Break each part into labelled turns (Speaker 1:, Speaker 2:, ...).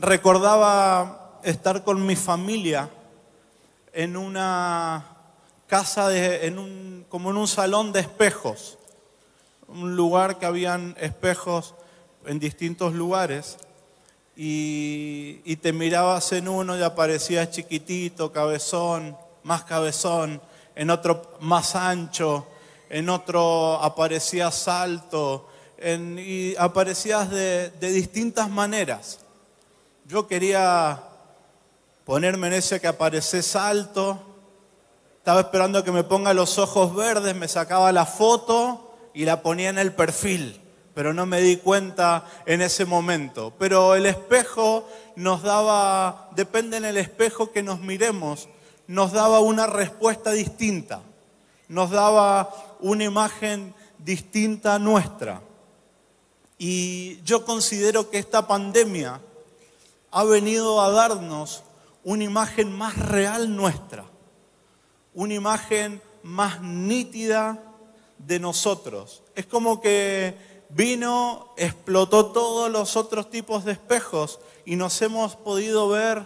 Speaker 1: recordaba estar con mi familia en una casa, de, en un, como en un salón de espejos, un lugar que habían espejos en distintos lugares y, te mirabas en uno y aparecías chiquitito, cabezón, más cabezón, en otro más ancho, en otro aparecías alto, y aparecías de, de distintas maneras. Yo quería ponerme en ese que apareces alto, estaba esperando que me ponga los ojos verdes, me sacaba la foto y la ponía en el perfil, pero no me di cuenta en ese momento. Pero el espejo nos daba, depende en el espejo que nos miremos, nos daba una respuesta distinta, nos daba una imagen distinta nuestra. Y yo considero que esta pandemia ha venido a darnos una imagen más real nuestra, una imagen más nítida de nosotros. Es como que vino, explotó todos los otros tipos de espejos y nos hemos podido ver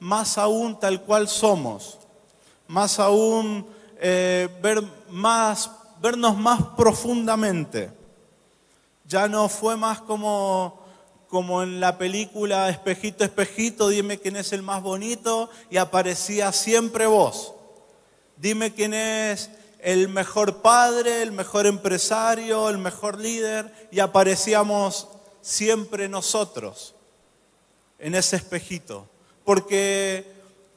Speaker 1: más aún tal cual somos más aún eh, ver más, vernos más profundamente. Ya no fue más como, como en la película Espejito, espejito, dime quién es el más bonito y aparecía siempre vos. Dime quién es el mejor padre, el mejor empresario, el mejor líder y aparecíamos siempre nosotros en ese espejito. Porque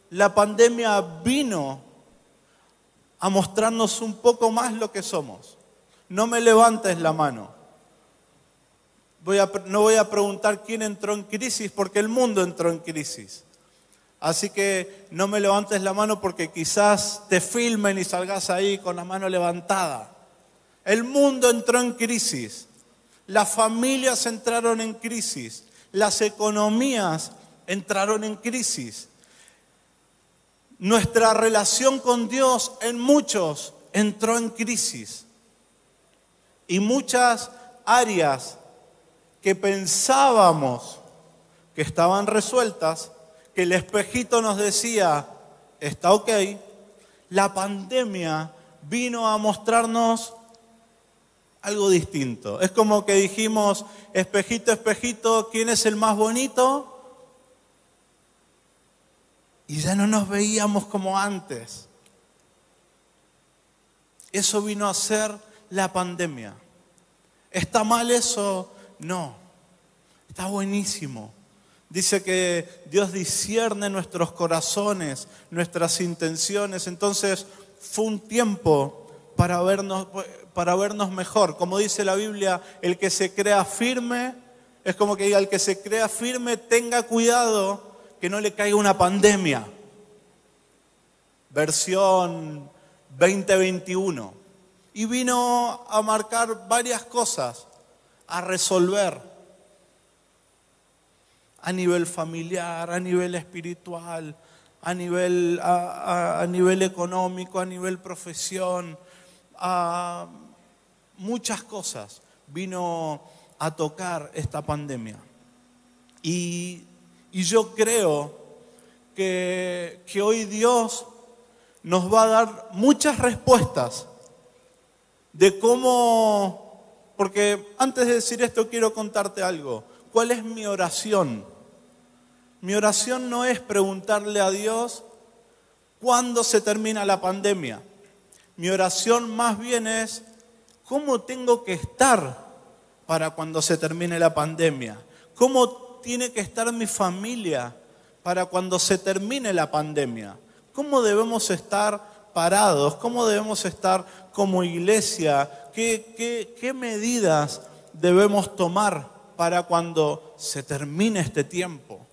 Speaker 1: la pandemia vino a mostrarnos un poco más lo que somos. No me levantes la mano. No voy a preguntar quién entró en crisis porque el mundo entró en crisis. Así que no me levantes la mano porque quizás te filmen y salgas ahí con la mano levantada. El mundo entró en crisis. Las familias entraron en crisis. Las economías entraron en crisis. Nuestra relación con Dios en muchos entró en crisis. Y muchas áreas que pensábamos que estaban resueltas, que el espejito nos decía, está ok, la pandemia vino a mostrarnos algo distinto. Es como que dijimos, espejito, espejito, ¿quién es el más bonito? y ya no nos veíamos como antes. Eso vino a ser la pandemia. ¿Está mal eso? No. Está buenísimo. Dice que Dios discierne nuestros corazones, nuestras intenciones. Entonces fue un tiempo para vernos, para vernos mejor. Como dice la Biblia, el que se crea firme, es como que diga, el que se crea firme, tenga cuidado que no le caiga una pandemia. Versión 2021. Y vino a marcar varias cosas, a resolver a nivel familiar, a nivel espiritual, a nivel, a, nivel económico, a nivel profesión, a muchas cosas vino a tocar esta pandemia. Y y yo creo que, hoy Dios nos va a dar muchas respuestas de cómo, porque antes de decir esto quiero contarte algo. ¿Cuál es mi oración? Mi oración no es preguntarle a Dios cuándo se termina la pandemia. Mi oración más bien es cómo tengo que estar para cuando se termine la pandemia. ¿Cómo tiene que estar mi familia para cuando se termine la pandemia? ¿Cómo debemos estar parados? ¿Cómo debemos estar como iglesia? ¿Qué, qué medidas debemos tomar para cuando se termine este tiempo?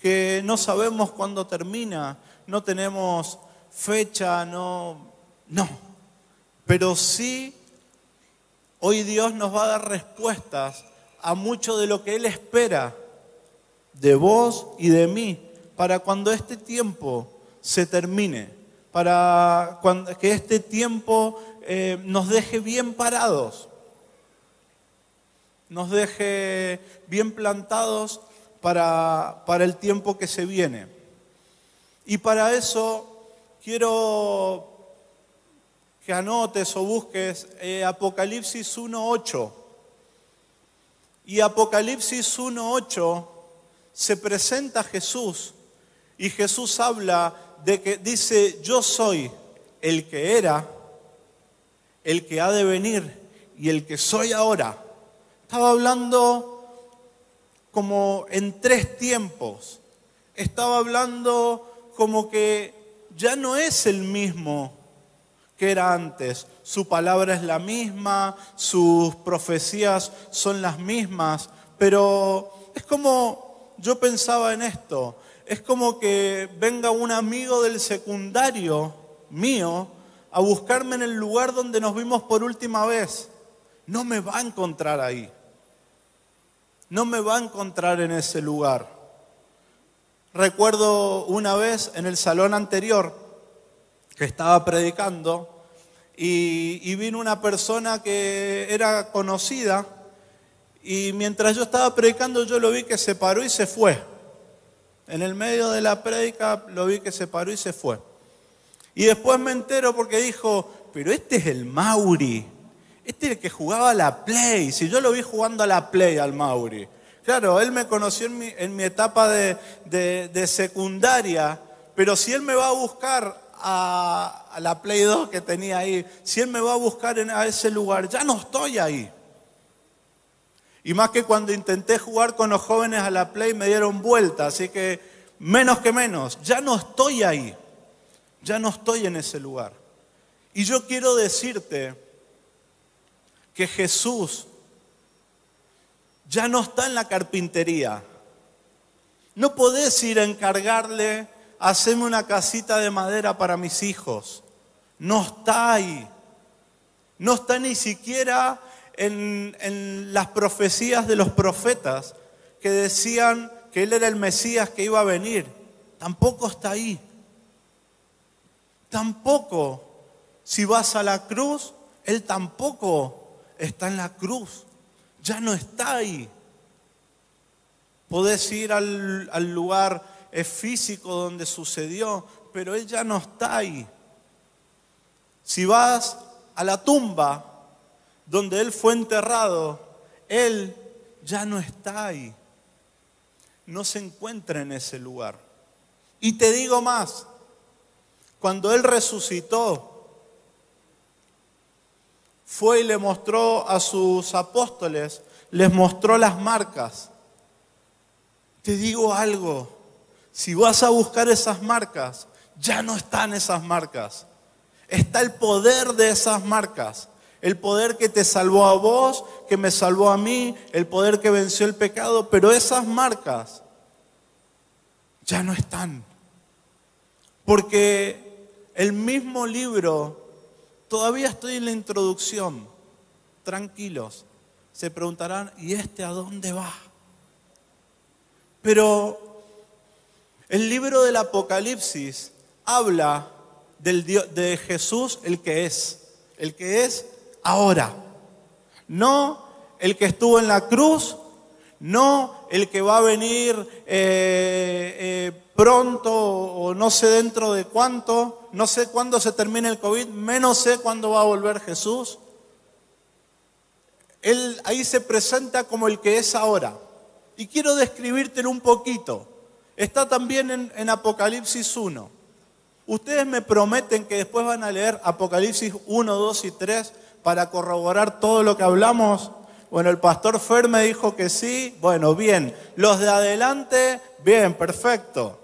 Speaker 1: Que no sabemos cuándo termina, no tenemos fecha, no, no. Pero sí, hoy Dios nos va a dar respuestas a mucho de lo que Él espera de vos y de mí, para cuando este tiempo se termine, para que este tiempo eh, nos deje bien parados, nos deje bien plantados para, para el tiempo que se viene. Y para eso quiero que anotes o busques eh, Apocalipsis 1.8. Y Apocalipsis 1.8 se presenta Jesús y Jesús habla de que dice, yo soy el que era, el que ha de venir y el que soy ahora. Estaba hablando como en tres tiempos. Estaba hablando como que ya no es el mismo que era antes. Su palabra es la misma, sus profecías son las mismas, pero es como, yo pensaba en esto, es como que venga un amigo del secundario mío a buscarme en el lugar donde nos vimos por última vez. No me va a encontrar ahí. No me va a encontrar en ese lugar. Recuerdo una vez en el salón anterior, que estaba predicando y, vino una persona que era conocida y mientras yo estaba predicando yo lo vi que se paró y se fue. En el medio de la prédica lo vi que se paró y se fue. Y después me entero porque dijo, pero este es el Mauri, este es el que jugaba a la Play, si yo lo vi jugando a la Play al Mauri. Claro, él me conoció en mi, etapa de, de secundaria, pero si él me va a buscar a, la Play 2 que tenía ahí, si Él me va a buscar en, a ese lugar, ya no estoy ahí. Y más que cuando intenté jugar con los jóvenes a la Play me dieron vuelta, así que menos que menos, ya no estoy ahí, ya no estoy en ese lugar. Y yo quiero decirte que Jesús ya no está en la carpintería. No podés ir a encargarle haceme una casita de madera para mis hijos. No está ahí. No está ni siquiera en, las profecías de los profetas que decían que Él era el Mesías que iba a venir. Tampoco está ahí. Tampoco, si vas a la cruz, Él tampoco está en la cruz. Ya no está ahí. Podés ir al, al lugar es físico donde sucedió, pero Él ya no está ahí. Si vas a la tumba donde Él fue enterrado, Él ya no está ahí. No se encuentra en ese lugar. Y te digo más, cuando Él resucitó, fue y le mostró a sus apóstoles, les mostró las marcas. Te digo algo, si vas a buscar esas marcas, ya no están esas marcas. Está el poder de esas marcas. El poder que te salvó a vos, que me salvó a mí, el poder que venció el pecado, pero esas marcas ya no están. Porque el mismo libro, todavía estoy en la introducción, tranquilos, se preguntarán, ¿y este a dónde va? Pero el libro del Apocalipsis habla del de Jesús el que es, el que es ahora. No el que estuvo en la cruz, no el que va a venir eh, eh, pronto o no sé dentro de cuánto, no sé cuándo se termine el COVID, menos sé cuándo va a volver Jesús. Él ahí se presenta como el que es ahora. Y quiero describírtelo un poquito. Está también en, Apocalipsis 1. Ustedes me prometen que después van a leer Apocalipsis 1, 2 y 3 para corroborar todo lo que hablamos. Bueno, el pastor Fer me dijo que sí. Bueno, bien. Los de adelante, bien, perfecto.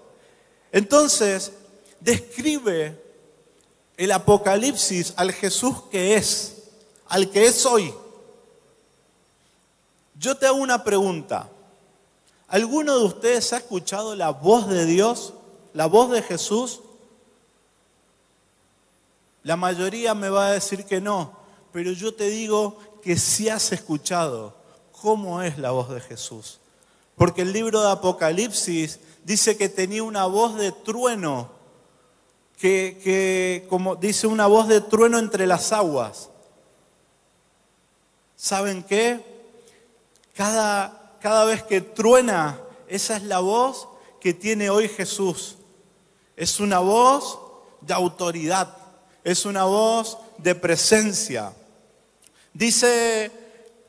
Speaker 1: Entonces, describe el Apocalipsis al Jesús que es, al que es hoy. Yo te hago una pregunta. ¿Alguno de ustedes ha escuchado la voz de Dios, la voz de Jesús? La mayoría me va a decir que no, pero yo te digo que sí has escuchado cómo es la voz de Jesús. Porque el libro de Apocalipsis dice que tenía una voz de trueno, que, que como dice una voz de trueno entre las aguas. ¿Saben qué? Cada cada vez que truena esa es la voz que tiene hoy Jesús. Es una voz de autoridad, es una voz de presencia. Dice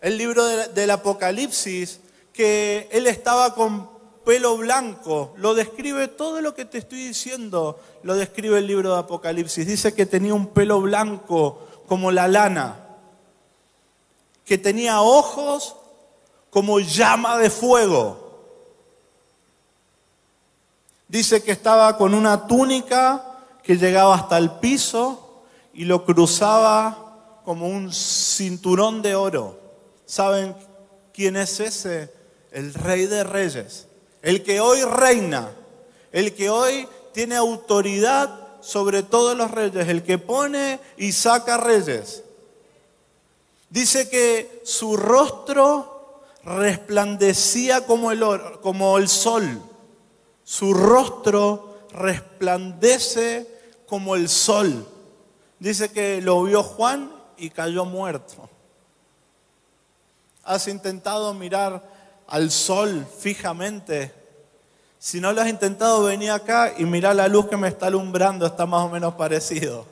Speaker 1: el libro del Apocalipsis que él estaba con pelo blanco. Lo describe todo lo que te estoy diciendo, lo describe el libro de Apocalipsis. Dice que tenía un pelo blanco como la lana, que tenía ojos como llama de fuego. Dice que estaba con una túnica que llegaba hasta el piso y lo cruzaba como un cinturón de oro. ¿Saben quién es ese? El rey de reyes el que hoy reina, el que hoy tiene autoridad sobre todos los reyes, el que pone y saca reyes. Dice que su rostro resplandecía como el, como el sol. Su rostro resplandece como el sol. Dice que lo vio Juan y cayó muerto. ¿Has intentado mirar al sol fijamente. Si no lo has intentado, venir acá y mira la luz que me está alumbrando, está más o menos parecido.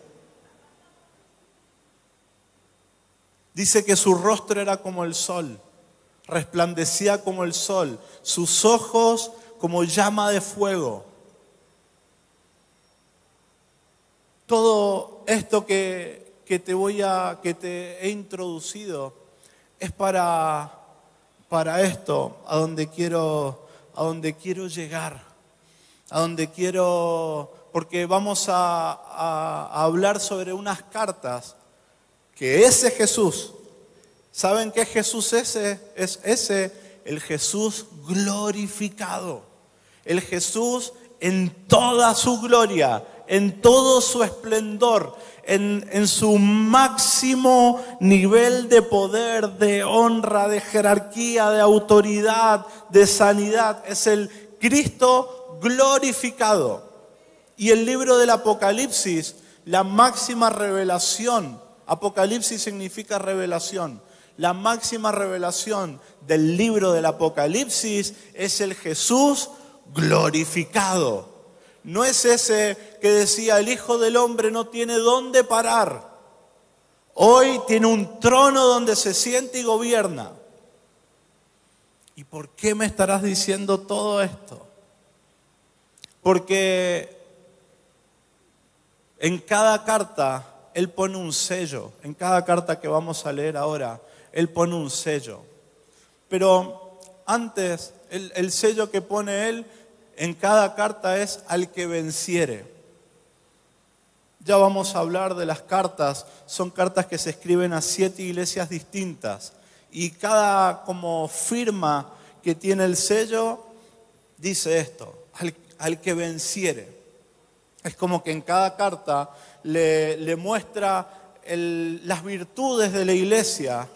Speaker 1: Dice que su rostro era como el sol, resplandecía como el sol, sus ojos como llama de fuego. Todo esto que, que te voy a, que te he introducido es para para esto, a donde quiero, a donde quiero llegar, a donde quiero, porque vamos a, hablar sobre unas cartas que ese Jesús, ¿saben qué Jesús ese? Es ese, el Jesús glorificado, el Jesús en toda su gloria, en todo su esplendor, en, su máximo nivel de poder, de honra, de jerarquía, de autoridad, de sanidad. Es el Cristo glorificado. Y el libro del Apocalipsis, la máxima revelación, Apocalipsis significa revelación. La máxima revelación del libro del Apocalipsis es el Jesús glorificado. No es ese que decía, el Hijo del Hombre no tiene dónde parar. Hoy tiene un trono donde se siente y gobierna. ¿Y por qué me estarás diciendo todo esto? Porque en cada carta Él pone un sello. En cada carta que vamos a leer ahora, Él pone un sello. Pero antes, el, el sello que pone Él en cada carta es al que venciere. Ya vamos a hablar de las cartas, son cartas que se escriben a siete iglesias distintas y cada como firma que tiene el sello dice esto, al, que venciere. Es como que en cada carta le, muestra las virtudes de la iglesia,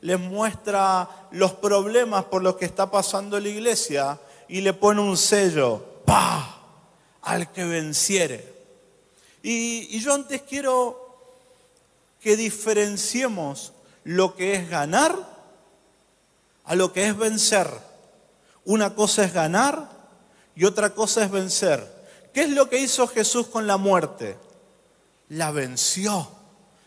Speaker 1: les muestra los problemas por los que está pasando la iglesia y le pone un sello, ¡pa! al que venciere. Y, y yo antes quiero que diferenciemos lo que es ganar a lo que es vencer. Una cosa es ganar y otra cosa es vencer. ¿Qué es lo que hizo Jesús con la muerte? La venció.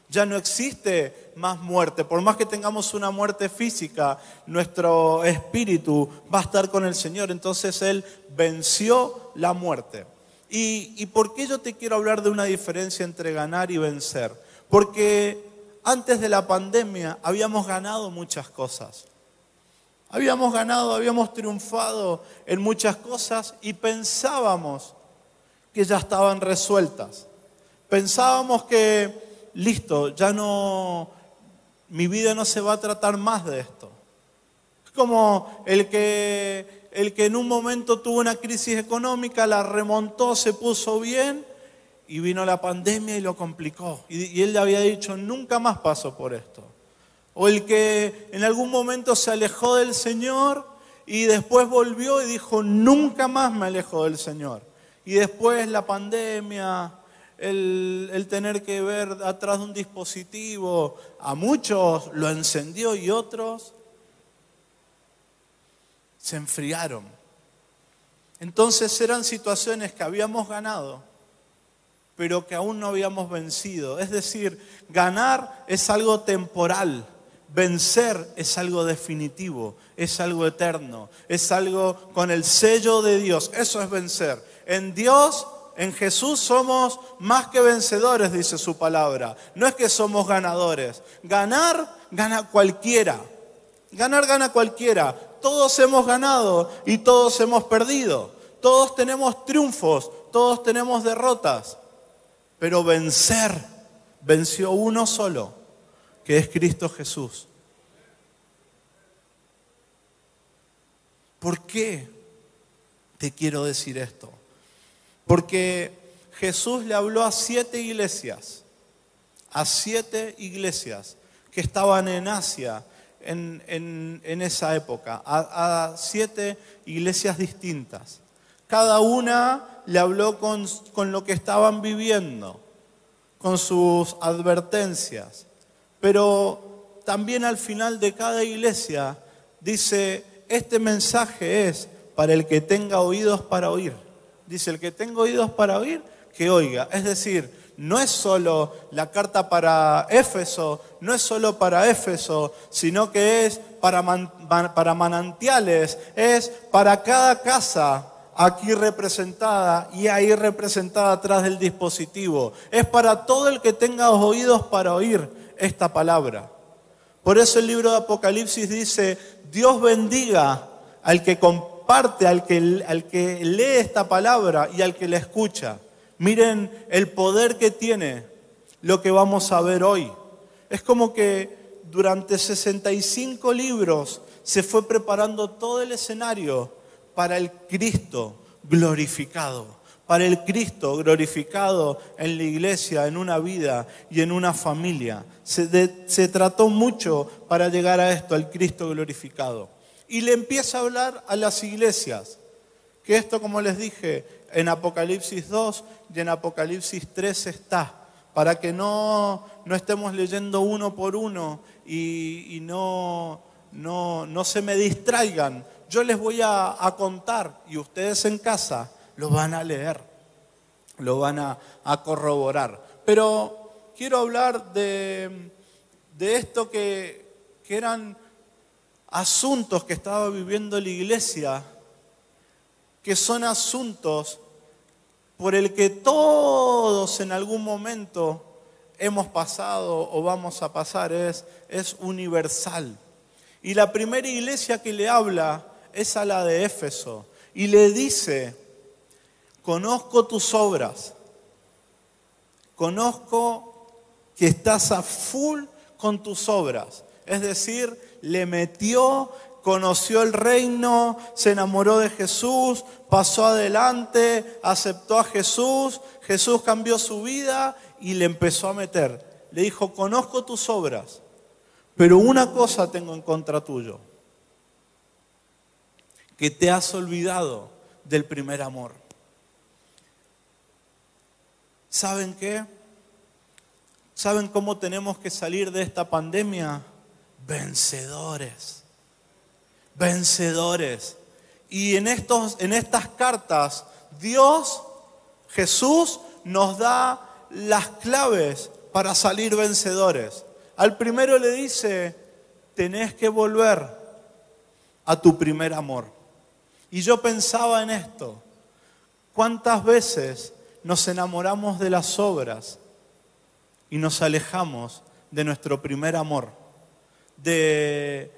Speaker 1: Ya no existe más muerte. Por más que tengamos una muerte física, nuestro espíritu va a estar con el Señor. Entonces Él venció la muerte. ¿Y, por qué yo te quiero hablar de una diferencia entre ganar y vencer? Porque antes de la pandemia habíamos ganado muchas cosas. Habíamos ganado, habíamos triunfado en muchas cosas y pensábamos que ya estaban resueltas. Pensábamos que listo, ya no, mi vida no se va a tratar más de esto. Es como el que, el que en un momento tuvo una crisis económica, la remontó, se puso bien y vino la pandemia y lo complicó. Y, y él le había dicho, nunca más paso por esto. O el que en algún momento se alejó del Señor y después volvió y dijo, nunca más me alejo del Señor. Y después la pandemia, el, tener que ver atrás de un dispositivo. A muchos lo encendió y otros se enfriaron. Entonces eran situaciones que habíamos ganado, pero que aún no habíamos vencido. Es decir, ganar es algo temporal, vencer es algo definitivo, es algo eterno, es algo con el sello de Dios. Eso es vencer. En Dios en Jesús somos más que vencedores, dice su palabra. No es que somos ganadores. Ganar, gana cualquiera. Ganar, gana cualquiera. Todos hemos ganado y todos hemos perdido. Todos tenemos triunfos, todos tenemos derrotas. Pero vencer, venció uno solo, que es Cristo Jesús. ¿Por qué te quiero decir esto? Porque Jesús le habló a siete iglesias, a siete iglesias que estaban en Asia en, esa época, a, siete iglesias distintas. Cada una le habló con lo que estaban viviendo, con sus advertencias. Pero también al final de cada iglesia dice, este mensaje es para el que tenga oídos para oír. Dice, el que tenga oídos para oír, que oiga. Es decir, no es solo la carta para Éfeso, no es solo para Éfeso, sino que es para, para manantiales, es para cada casa aquí representada y ahí representada atrás del dispositivo. Es para todo el que tenga oídos para oír esta palabra. Por eso el libro de Apocalipsis dice, Dios bendiga al que parte al que, al que lee esta palabra y al que la escucha. Miren el poder que tiene lo que vamos a ver hoy. Es como que durante 65 libros se fue preparando todo el escenario para el Cristo glorificado, para el Cristo glorificado en la iglesia, en una vida y en una familia. Se trató mucho para llegar a esto, al Cristo glorificado y le empieza a hablar a las iglesias. Que esto, como les dije, en Apocalipsis 2 y en Apocalipsis 3 está, para que no, no estemos leyendo uno por uno y, no, no, no, se me distraigan. Yo les voy a, contar y ustedes en casa lo van a leer, lo van a, corroborar. Pero quiero hablar de, de esto que, que eran asuntos que estaba viviendo la iglesia, que son asuntos por el que todos en algún momento hemos pasado o vamos a pasar, es, es universal. Y la primera iglesia que le habla es a la de Éfeso y le dice, conozco tus obras, conozco que estás a full con tus obras. Es decir, le metió, conoció el reino, se enamoró de Jesús, pasó adelante, aceptó a Jesús, Jesús cambió su vida y le empezó a meter. Le dijo, conozco tus obras, pero una cosa tengo en contra tuyo, que te has olvidado del primer amor. ¿Saben qué? ¿Saben cómo tenemos que salir de esta pandemia? Vencedores. Vencedores. Y en, estos, en estas cartas, Dios, Jesús, nos da las claves para salir vencedores. Al primero le dice, tenés que volver a tu primer amor. Y yo pensaba en esto, ¿cuántas veces nos enamoramos de las obras y nos alejamos de nuestro primer amor? Del,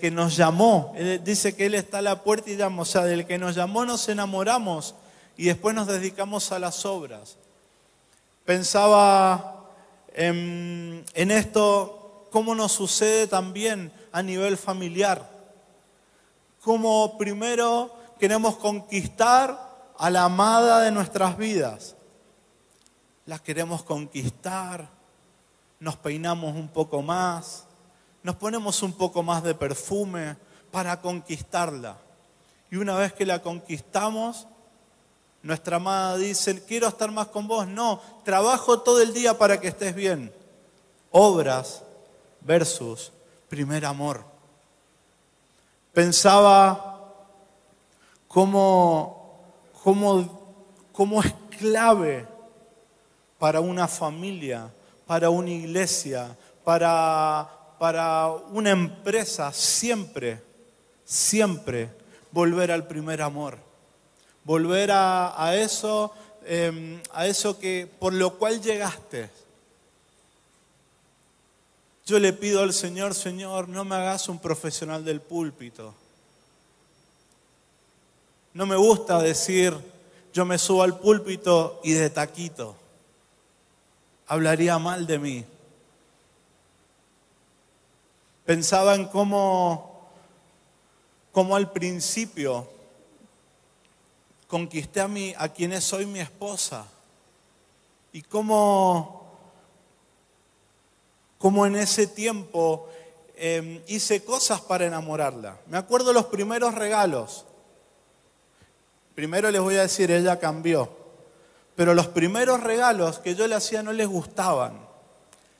Speaker 1: que nos llamó. dice que Él está a la puerta y llama. O sea, del que nos llamó nos enamoramos y después nos dedicamos a las obras. Pensaba en, en esto, cómo nos sucede también a nivel familiar. Cómo primero queremos conquistar a la amada de nuestras vidas. Las queremos conquistar, nos peinamos un poco más, nos ponemos un poco más de perfume para conquistarla. Y una vez que la conquistamos, nuestra amada dice, quiero estar más con vos. No, trabajo todo el día para que estés bien. Obras versus primer amor. Pensaba cómo, cómo es clave para una familia, para una iglesia, para, para una empresa, siempre, siempre volver al primer amor. Volver a, eso, em, a eso que, por lo cual llegaste. Yo le pido al Señor, Señor, no me hagas un profesional del púlpito. No me gusta decir, yo me subo al púlpito y de taquito hablaría mal de mí. Pensaba en cómo, cómo al principio conquisté a, mí, a quienes soy mi esposa y cómo, cómo en ese tiempo em, hice cosas para enamorarla. Me acuerdo los primeros regalos. Primero les voy a decir, ella cambió. Pero los primeros regalos que yo le hacía no les gustaban.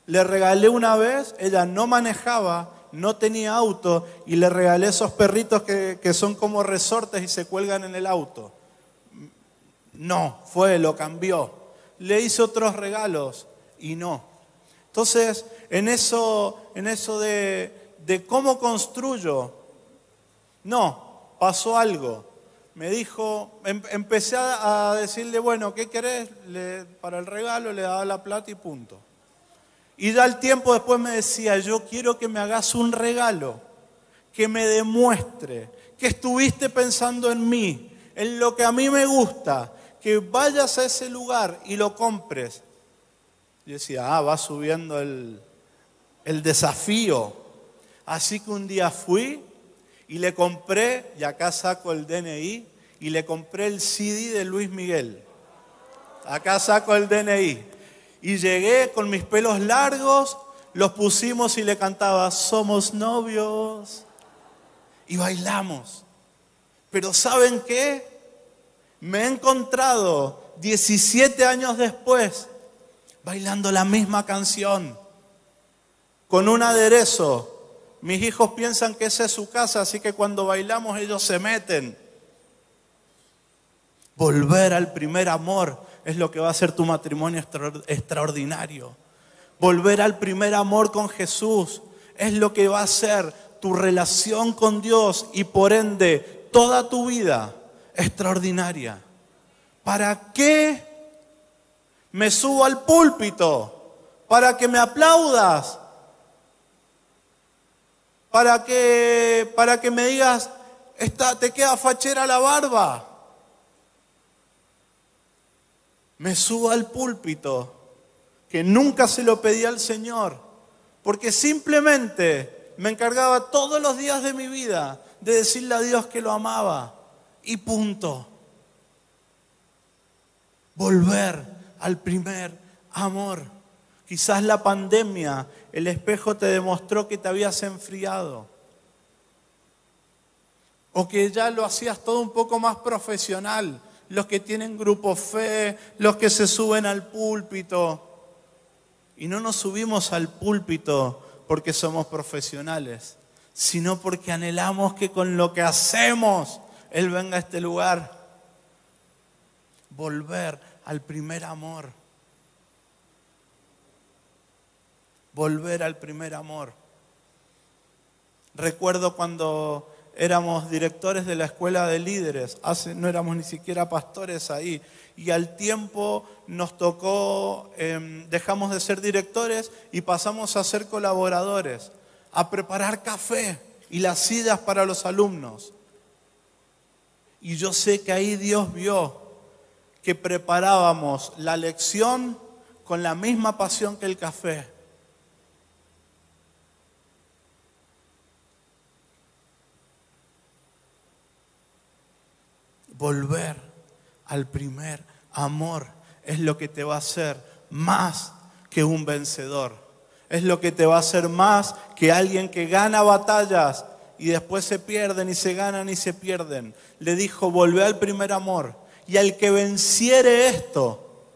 Speaker 1: Le regalé una vez, ella no manejaba, no tenía auto y le regalé esos perritos que, son como resortes y se cuelgan en el auto. No, fue, lo cambió. Le hice otros regalos y no. Entonces, en eso, en eso de, de cómo construyo, no, pasó algo me dijo, em, empecé a decirle, bueno, ¿qué querés? para el regalo le daba la plata y punto. Y ya al tiempo después me decía, yo quiero que me hagas un regalo, que me demuestre que estuviste pensando en mí, en lo que a mí me gusta, que vayas a ese lugar y lo compres. Y decía, ah, va subiendo el, el desafío. Así que un día fui y le compré, y acá saco el DNI, y le compré el CD de Luis Miguel. Acá saco el DNI. Y llegué con mis pelos largos, los pusimos y le cantaba, somos novios. Y bailamos. Pero ¿saben qué? Me he encontrado 17 años después bailando la misma canción, con un aderezo mis hijos piensan que esa es su casa, así que cuando bailamos ellos se meten. Volver al primer amor es lo que va a ser tu matrimonio extraordinario. Volver al primer amor con Jesús es lo que va a ser tu relación con Dios y por ende toda tu vida extraordinaria. ¿Para qué me subo al púlpito? ¿Para que me aplaudas? para que, para que me digas, está, te queda fachera la barba. Me subo al púlpito, que nunca se lo pedí al Señor, porque simplemente me encargaba todos los días de mi vida de decirle a Dios que lo amaba. Y punto. Volver al primer amor. Quizás la pandemia, el espejo te demostró que te habías enfriado. O que ya lo hacías todo un poco más profesional. Los que tienen grupo fe, los que se suben al púlpito. Y no nos subimos al púlpito porque somos profesionales, sino porque anhelamos que con lo que hacemos Él venga a este lugar. Volver al primer amor. volver al primer amor. Recuerdo cuando éramos directores de la escuela de líderes, hace, no éramos ni siquiera pastores ahí, y al tiempo nos tocó, em, dejamos de ser directores y pasamos a ser colaboradores, a preparar café y las sillas para los alumnos. Y yo sé que ahí Dios vio que preparábamos la lección con la misma pasión que el café. Volver al primer amor es lo que te va a hacer más que un vencedor. Es lo que te va a hacer más que alguien que gana batallas y después se pierden y se ganan y se pierden. Le dijo, volvé al primer amor. Y al que venciere esto,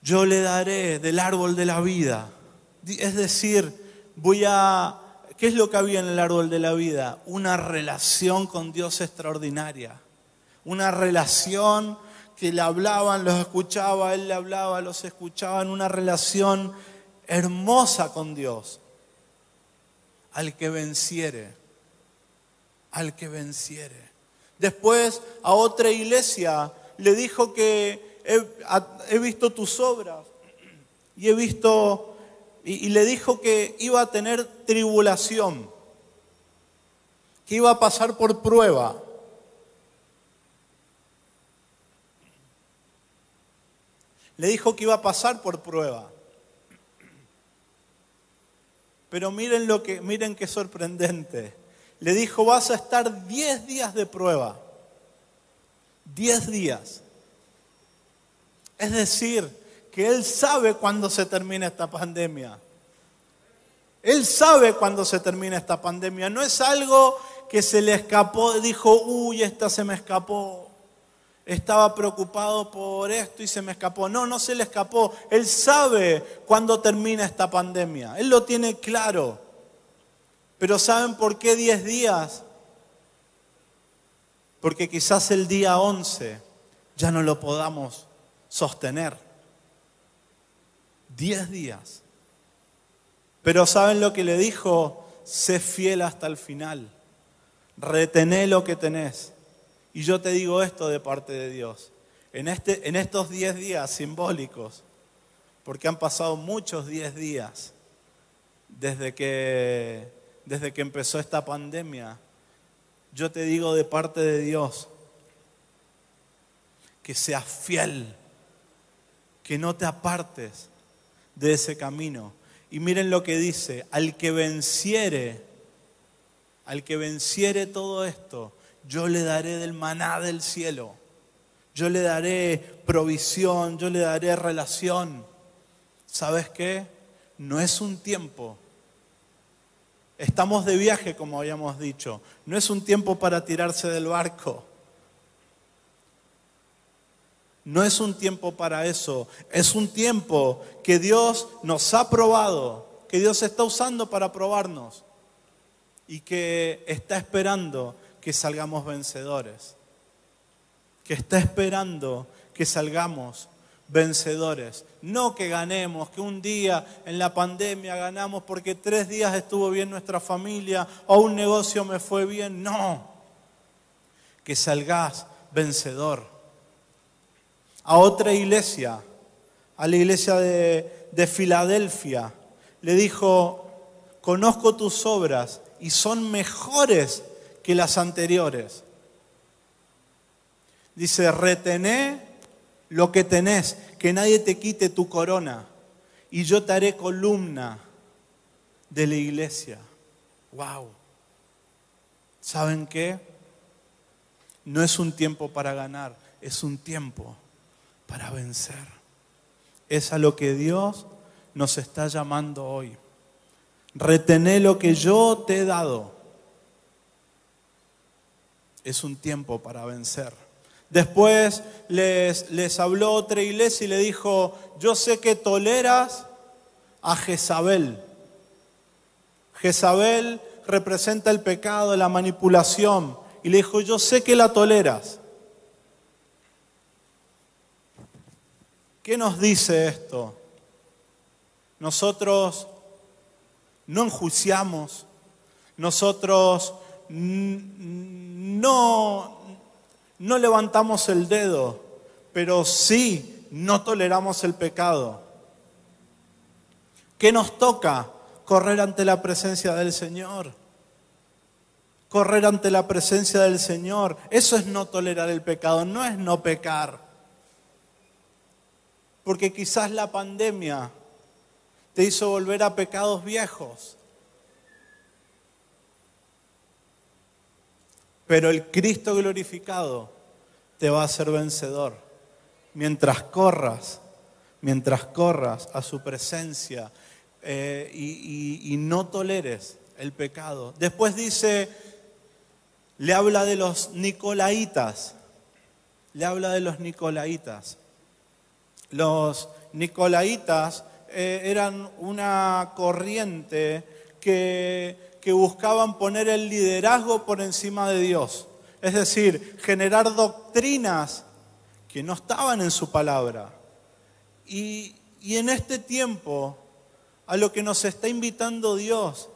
Speaker 1: yo le daré del árbol de la vida. Es decir, voy a ¿qué es lo que había en el árbol de la vida? Una relación con Dios extraordinaria. Una relación que le hablaban, los escuchaba, él le hablaba, los escuchaban, una relación hermosa con Dios. Al que venciere, al que venciere. Después a otra iglesia le dijo que he, visto tus obras y he visto, y, le dijo que iba a tener tribulación, que iba a pasar por prueba. Le dijo que iba a pasar por prueba. Pero miren lo que, miren qué sorprendente. Le dijo, vas a estar 10 días de prueba. 10 días. Es decir, que Él sabe cuándo se termina esta pandemia. Él sabe cuándo se termina esta pandemia. No es algo que se le escapó, dijo, uy, esta se me escapó estaba preocupado por esto y se me escapó. No, no se le escapó. Él sabe cuándo termina esta pandemia. Él lo tiene claro. Pero ¿saben por qué 10 días? Porque quizás el día 11 ya no lo podamos sostener. 10 días. Pero ¿saben lo que le dijo? Sé fiel hasta el final. Retené lo que tenés y yo te digo esto de parte de Dios. En, este, en estos 10 días simbólicos, porque han pasado muchos 10 días desde que, desde que empezó esta pandemia, yo te digo de parte de Dios que seas fiel, que no te apartes de ese camino. Y miren lo que dice, al que venciere, al que venciere todo esto, yo le daré del maná del cielo, yo le daré provisión, yo le daré relación. ¿Sabes qué? No es un tiempo. Estamos de viaje, como habíamos dicho. No es un tiempo para tirarse del barco. No es un tiempo para eso. Es un tiempo que Dios nos ha probado, que Dios está usando para probarnos y que está esperando que salgamos vencedores, que está esperando que salgamos vencedores. No que ganemos, que un día en la pandemia ganamos porque tres días estuvo bien nuestra familia o un negocio me fue bien. No, que salgas vencedor. A otra iglesia, a la iglesia de, de Filadelfia, le dijo, conozco tus obras y son mejores que las anteriores. Dice, retené lo que tenés, que nadie te quite tu corona, y yo te haré columna de la iglesia. ¡Wow! ¿Saben qué? No es un tiempo para ganar, es un tiempo para vencer. Es a lo que Dios nos está llamando hoy. Retené lo que yo te he dado es un tiempo para vencer. Después les, habló otra iglesia y le dijo, yo sé que toleras a Jezabel. Jezabel representa el pecado, la manipulación. Y le dijo, yo sé que la toleras. ¿Qué nos dice esto? Nosotros no enjuiciamos, nosotros no, levantamos el dedo, pero sí no toleramos el pecado. ¿Qué nos toca? Correr ante la presencia del Señor. Correr ante la presencia del Señor. Eso es no tolerar el pecado, no es no pecar. Porque quizás la pandemia te hizo volver a pecados viejos. Pero el Cristo glorificado te va a hacer vencedor. Mientras corras, mientras corras a su presencia eh, y, y no toleres el pecado. Después dice, le habla de los nicolaitas. Le habla de los nicolaitas. Los nicolaitas eh, eran una corriente que buscaban poner el liderazgo por encima de Dios. Es decir, generar doctrinas que no estaban en su palabra. Y en este tiempo, a lo que nos está invitando Dios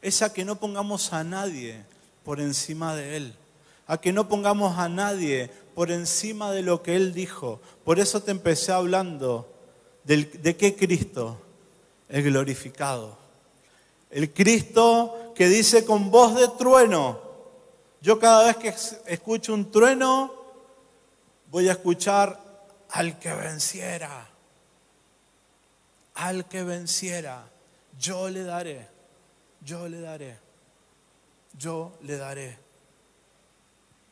Speaker 1: es a que no pongamos a nadie por encima de Él, a que no pongamos a nadie por encima de lo que Él dijo. Por eso te empecé hablando de qué Cristo, el glorificado. El Cristo que dice con voz de trueno, yo cada vez que escucho un trueno, voy a escuchar al que venciera, al que venciera, yo le daré, yo le daré, yo le daré.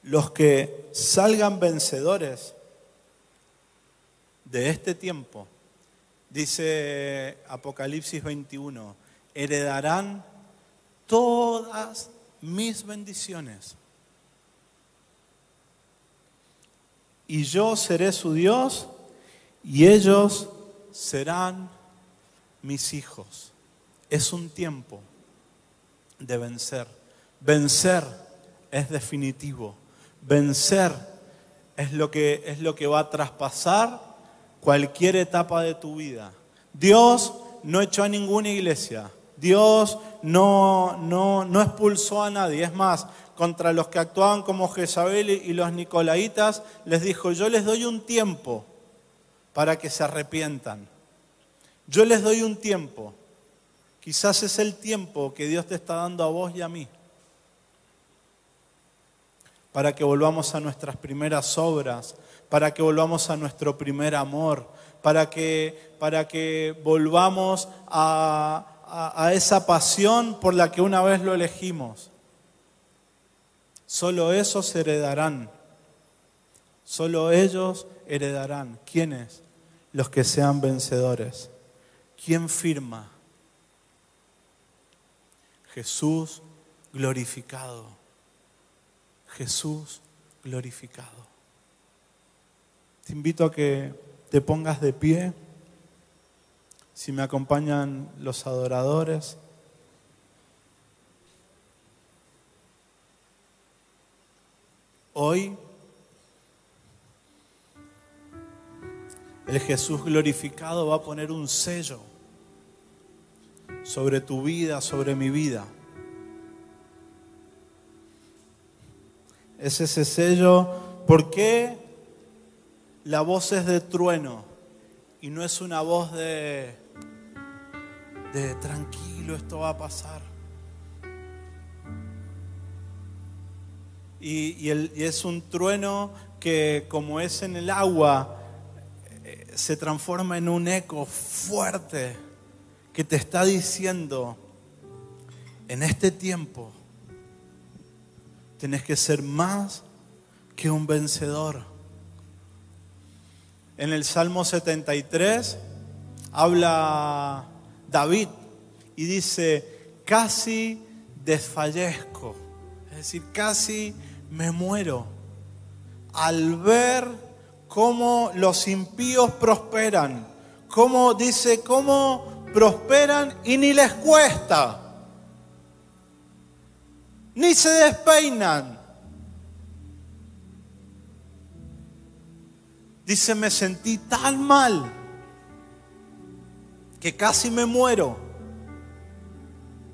Speaker 1: Los que salgan vencedores de este tiempo, dice Apocalipsis 21, heredarán todas mis bendiciones. Y yo seré su Dios y ellos serán mis hijos. Es un tiempo de vencer. Vencer es definitivo. Vencer es lo que, es lo que va a traspasar cualquier etapa de tu vida. Dios no echó a ninguna iglesia. Dios no, no, no expulsó a nadie. Es más, contra los que actuaban como Jezabel y los Nicolaitas, les dijo, yo les doy un tiempo para que se arrepientan. Yo les doy un tiempo. Quizás es el tiempo que Dios te está dando a vos y a mí. Para que volvamos a nuestras primeras obras, para que volvamos a nuestro primer amor, para que, para que volvamos a, a, esa pasión por la que una vez lo elegimos. Solo esos heredarán. Solo ellos heredarán. ¿Quiénes? Los que sean vencedores. ¿Quién firma? Jesús glorificado. Jesús glorificado. Te invito a que te pongas de pie si me acompañan los adoradores. Hoy el Jesús glorificado va a poner un sello sobre tu vida, sobre mi vida. Es ese sello. ¿Por qué la voz es de trueno y no es una voz de tranquilo, esto va a pasar. Y, es un trueno que como es en el agua, eh, se transforma en un eco fuerte que te está diciendo, en este tiempo tenés que ser más que un vencedor. En el Salmo 73 habla David y dice, casi desfallezco, es decir, casi me muero al ver cómo los impíos prosperan, cómo dice, cómo prosperan y ni les cuesta, ni se despeinan. Dice, me sentí tan mal que casi me muero.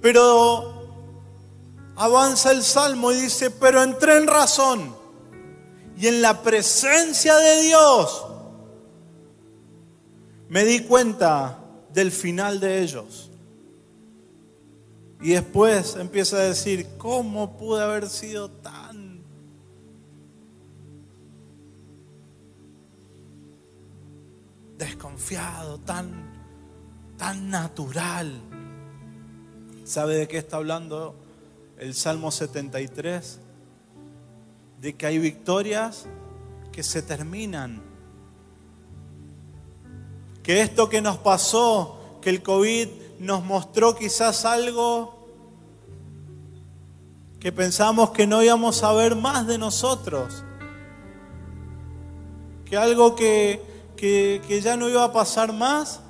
Speaker 1: Pero avanza el salmo y dice, pero entré en razón y en la presencia de Dios me di cuenta del final de ellos. Y después empieza a decir, ¿cómo pude haber sido tan... desconfiado, tan tan natural. ¿Sabe de qué está hablando el Salmo 73? De que hay victorias que se terminan. Que esto que nos pasó, que el COVID nos mostró quizás algo que pensamos que no íbamos a ver más de nosotros. Que algo que, que, ya no iba a pasar más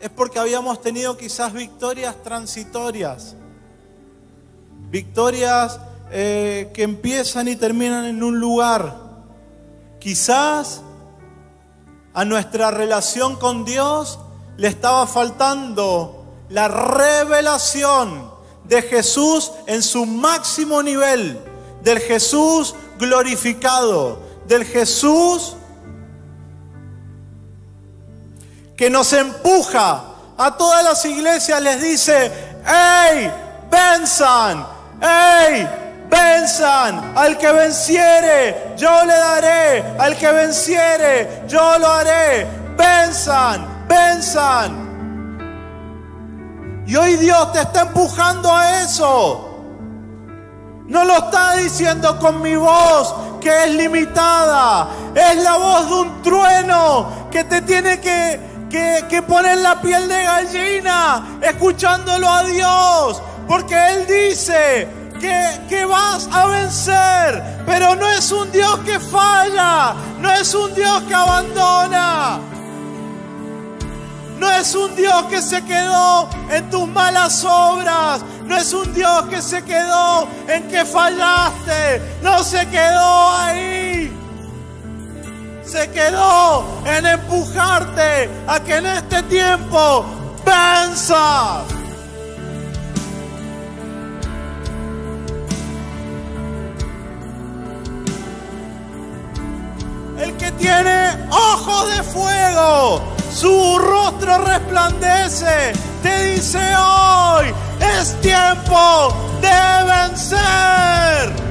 Speaker 1: es porque habíamos tenido quizás victorias transitorias, victorias eh, que empiezan y terminan en un lugar. Quizás a nuestra relación con Dios le estaba faltando la revelación de Jesús en su máximo nivel, del Jesús glorificado, del Jesús que nos empuja a todas las iglesias, les dice, ¡Ey! ¡Venzan! ¡Ey! Venzan, al que venciere, yo le daré, al que venciere, yo lo haré. Venzan, venzan. Y hoy Dios te está empujando a eso. No lo está diciendo con mi voz que es limitada. Es la voz de un trueno que te tiene que, que, poner la piel de gallina escuchándolo a Dios. Porque Él dice que, que, vas a vencer. Pero no es un Dios que falla. No es un Dios que abandona. No es un Dios que se quedó en tus malas obras. No es un Dios que se quedó en que fallaste. No se quedó ahí. Se quedó en empujarte a que en este tiempo venzas. El que tiene ojos de fuego su rostro resplandece, te dice hoy, es tiempo de vencer.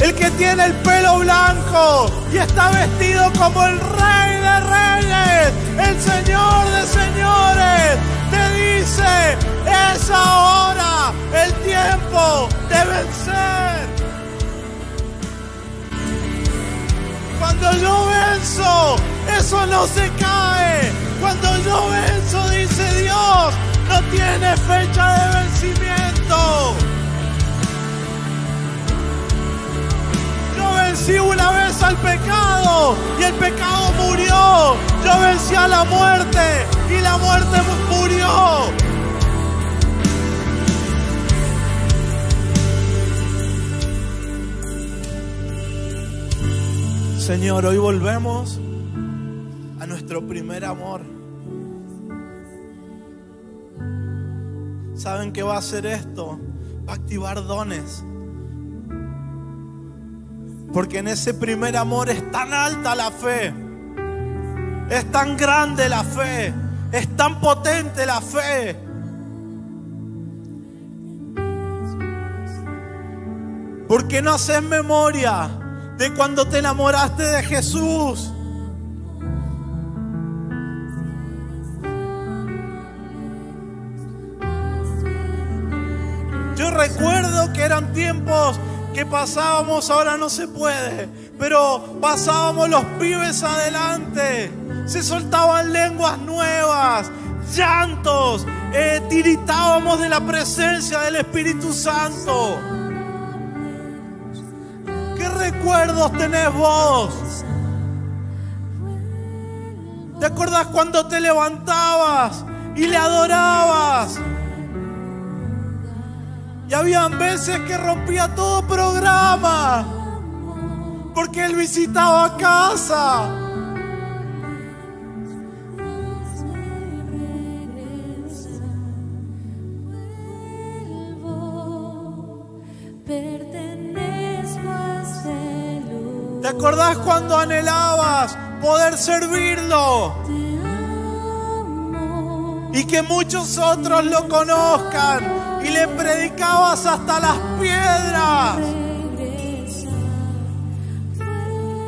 Speaker 1: el que tiene el pelo blanco y está vestido como el rey reyes, el señor de señores, te dice, es ahora el tiempo de vencer. Cuando yo venzo, eso no se cae. Cuando yo venzo, dice Dios, no tiene fecha de vencimiento. Vencí una vez al pecado y el pecado murió. Yo vencí a la muerte y la muerte murió. Señor, hoy volvemos a nuestro primer amor. ¿Saben qué va a hacer esto? Va a activar dones porque en ese primer amor es tan alta la fe. Es tan grande la fe. Es tan potente la fe. Porque no haces memoria de cuando te enamoraste de Jesús. Yo recuerdo que eran tiempos que pasábamos ahora no se puede, pero pasábamos los pibes adelante, se soltaban lenguas nuevas, llantos, eh, tiritábamos de la presencia del Espíritu Santo. ¿Qué recuerdos tenés vos? ¿Te acordás cuando te levantabas y le adorabas? Habían veces que rompía todo programa. Porque él visitaba casa. ¿Te acordás cuando anhelabas poder servirlo? Y que muchos otros lo conozcan y le predicabas hasta las piedras.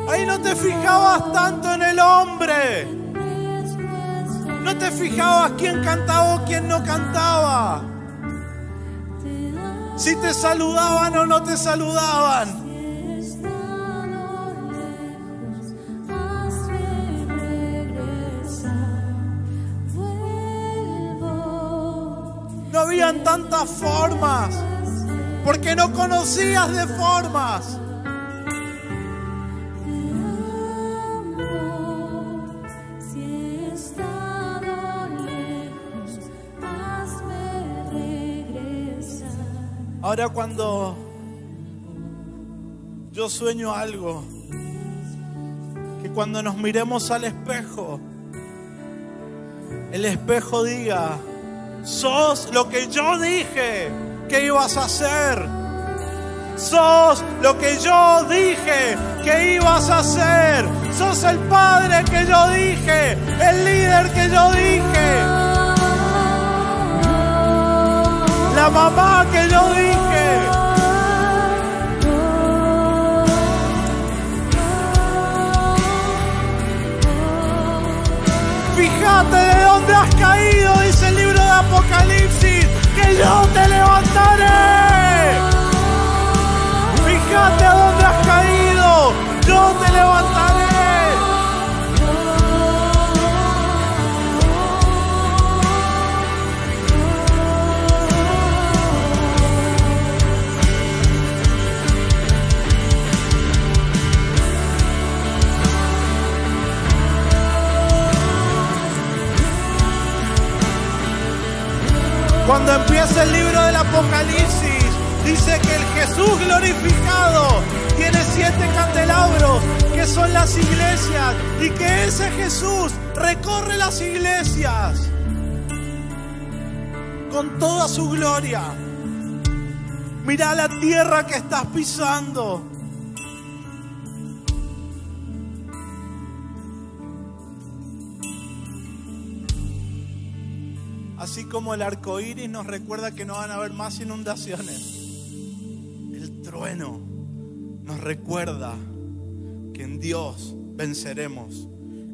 Speaker 1: Ahí no te fijabas tanto en el hombre. No te fijabas quién cantaba o quién no cantaba. Si te saludaban o no te saludaban. Habían tantas formas, porque no conocías de formas. Ahora cuando yo sueño algo, que cuando nos miremos al espejo, el espejo diga, sos lo que yo dije que ibas a hacer. Sos lo que yo dije que ibas a hacer. Sos el padre que yo dije, el líder que yo dije, la mamá que yo dije. Fíjate de dónde has caído, dice el libro Apocalipsis, que yo te levantaré. Fíjate a dónde has caído, yo te levantaré. Cuando empieza el libro del Apocalipsis, dice que el Jesús glorificado tiene siete candelabros, que son las iglesias, y que ese Jesús recorre las iglesias con toda su gloria. Mira la tierra que estás pisando. Como el arco iris nos recuerda que no van a haber más inundaciones. El trueno nos recuerda que en Dios venceremos.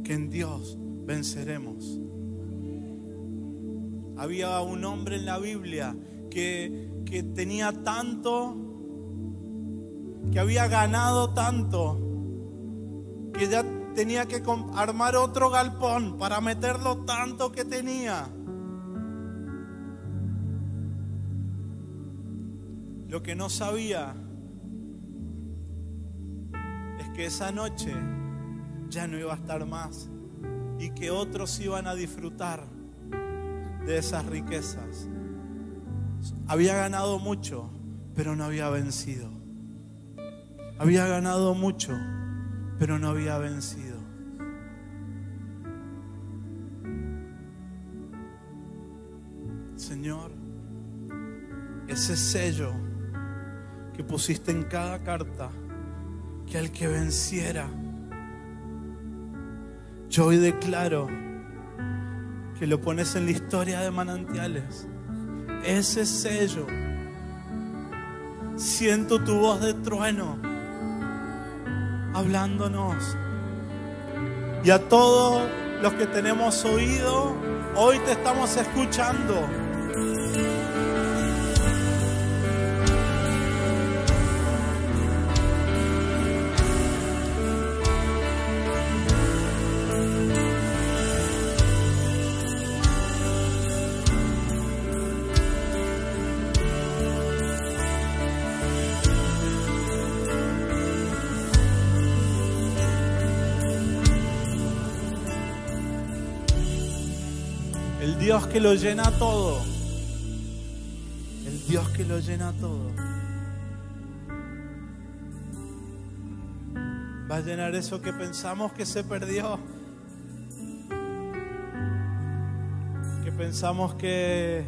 Speaker 1: Que en Dios venceremos. Había un hombre en la Biblia que, que tenía tanto, que había ganado tanto, que ya tenía que armar otro galpón para meterlo tanto que tenía. Lo que no sabía es que esa noche ya no iba a estar más y que otros iban a disfrutar de esas riquezas. Había ganado mucho, pero no había vencido. Había ganado mucho, pero no había vencido. Señor, ese sello que pusiste en cada carta, que al que venciera, yo hoy declaro que lo pones en la historia de manantiales. Ese sello, siento tu voz de trueno hablándonos. Y a todos los que tenemos oído, hoy te estamos escuchando. Dios que lo llena todo. El Dios que lo llena todo. Va a llenar eso que pensamos que se perdió. Que pensamos que...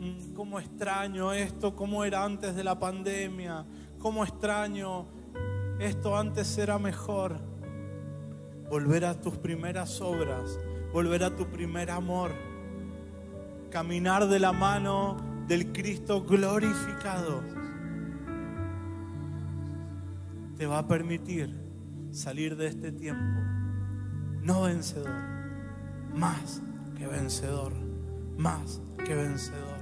Speaker 1: Mm, ¿Cómo extraño esto? ¿Cómo era antes de la pandemia? ¿Cómo extraño esto antes era mejor? Volver a tus primeras obras, volver a tu primer amor, caminar de la mano del Cristo glorificado, te va a permitir salir de este tiempo no vencedor, más que vencedor, más que vencedor.